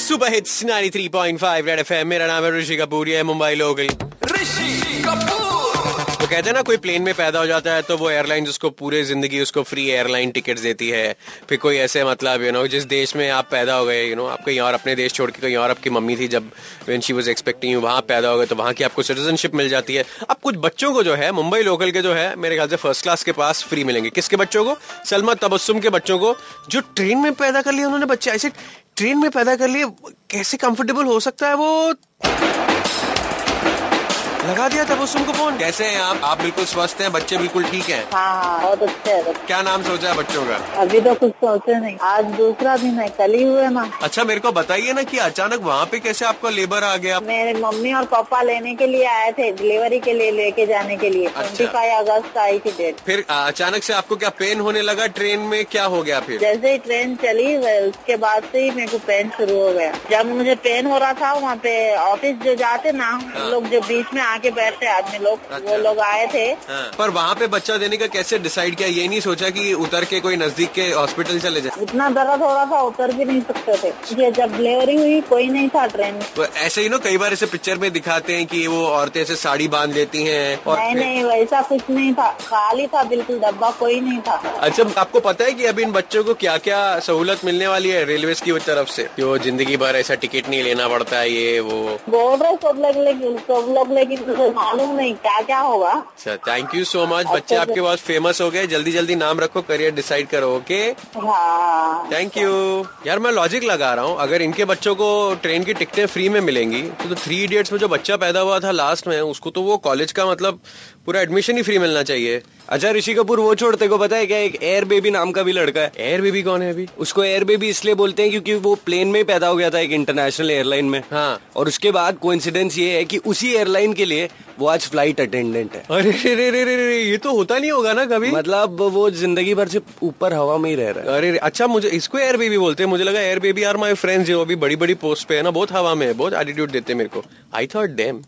Super hits 93.5 red FM मेरा नाम है ऋषि कपूर ये मुंबई लोकल। ऋषि कपूर। तो कहते हैं ना कोई प्लेन में पैदा हो जाता है तो वो एयरलाइन उसको पूरे ज़िंदगी उसको फ्री एयरलाइन टिकट्स देती है। फिर कोई ऐसे मतलब यू नो जिस देश में आप पैदा हो गए यू नो आप कहीं और अपने देश छोड़ के कहीं और आपकी मम्मी थी जब when she was expecting you वहाँ पैदा हो गए तो वहाँ की आपको सिटीजनशिप मिल जाती है। अब कुछ बच्चों को जो है मुंबई लोकल के जो है मेरे ख्याल से फ़र्स्ट क्लास के पास फ्री मिलेंगे। किसके बच्चों को? सलमा तबस्सुम के बच्चों को जो ट्रेन में पैदा कर लिया उन्होंने बच्चे। ऐसे ट्रेन में पैदा कर लिए कैसे कंफर्टेबल हो सकता है वो? लगा दिया तबस्सुम को फ़ोन? कैसे हैं आप? आप बिल्कुल स्वस्थ हैं बच्चे बिल्कुल ठीक हैं। हाँ हाँ बहुत अच्छे है। क्या नाम सोचा है बच्चों का? अभी तो कुछ सोचे नहीं। आज दूसरा दिन है कल ही हुए ना। अच्छा मेरे को बताइए ना कि अचानक वहाँ पे कैसे आपका लेबर आ गया? मेरे मम्मी और पापा लेने के लिए आए थे डिलीवरी के लिए लेके जाने के लिए। अच्छा। ट्वेंटी फाइव अगस्त आई थी डेट। फिर अचानक से आपको क्या पेन होने लगा? ट्रेन में क्या हो गया फिर? जैसे ही ट्रेन चली उसके बाद से ही मेरे को पेन शुरू हो गया। जब मुझे पेन हो रहा था वहाँ पे ऑफ़िस जो जाते ना हाँ। लोग जो बीच में आके बैठते आदमी लोग अच्छा। वो लोग आए थे। हाँ। पर वहाँ पे बच्चा देने का कैसे डिसाइड किया? ये नहीं सोचा कि उतर के कोई नज़दीक के हॉस्पिटल चले जाए। इतना दर्द हो रहा था उतर भी नहीं सकते थे। ये जब डिलीवरी हुई कोई नहीं था ट्रेन में ऐसे ही ना कई बार ऐसे पिक्चर में दिखाते हैं कि वो औरतें ऐसे साड़ी बाँध लेती है और नहीं नहीं वैसा कुछ नहीं था। खाली था बिल्कुल डब्बा कोई नहीं था। अच्छा आपको पता है की अभी इन बच्चों को क्या क्या सहूलत मिलने वाली है रेलवे की तरफ़ से? कि वो ज़िंदगी भर ऐसा टिकट नहीं लेना पड़ता है ये वो। बोल रहे सब लोग लेकिन सब लोग लेकिन मालूम नहीं क्या क्या होगा। अच्छा थैंक यू सो मच बच्चे अच्छा, आपके पास फ़ेमस हो गए। जल्दी जल्दी नाम रखो करियर डिसाइड करो ओके हाँ। थैंक यू यार मैं लॉजिक लगा रहा हूँ। अगर इनके बच्चों को ट्रेन की टिकटें फ्री में मिलेंगी तो, तो थ्री इडियट्स में जो बच्चा पैदा हुआ था लास्ट में उसको तो वो कॉलेज का मतलब पूरा एडमिशन ही फ्री मिलना चाहिए। अच्छा ऋषि कपूर वो छोड़ते को पता है क्या? एक एयर बेबी नाम का भी लड़का है। एयर बेबी कौन है अभी? उसको एयर बेबी इसलिए बोलते हैं क्योंकि वो प्लेन में ही पैदा हो गया था एक इंटरनेशनल एयरलाइन में। हाँ। और उसके बाद कोइंसिडेंस ये है कि उसी एयरलाइन के लिए वो आज फ़्लाइट अटेंडेंट है। अरे रे रे रे रे रे ये तो होता नहीं होगा ना कभी? मतलब वो ज़िंदगी भर से ऊपर हवा में ही रह रहा है। अरे अच्छा मुझे इसको एयर बेबी बोलते हैं। मुझे लगा air baby are my friends जो अभी बड़ी बड़ी पोस्ट पे है ना बहुत हवा में है बहुत एटीट्यूड देते हैं मेरे को। I thought dam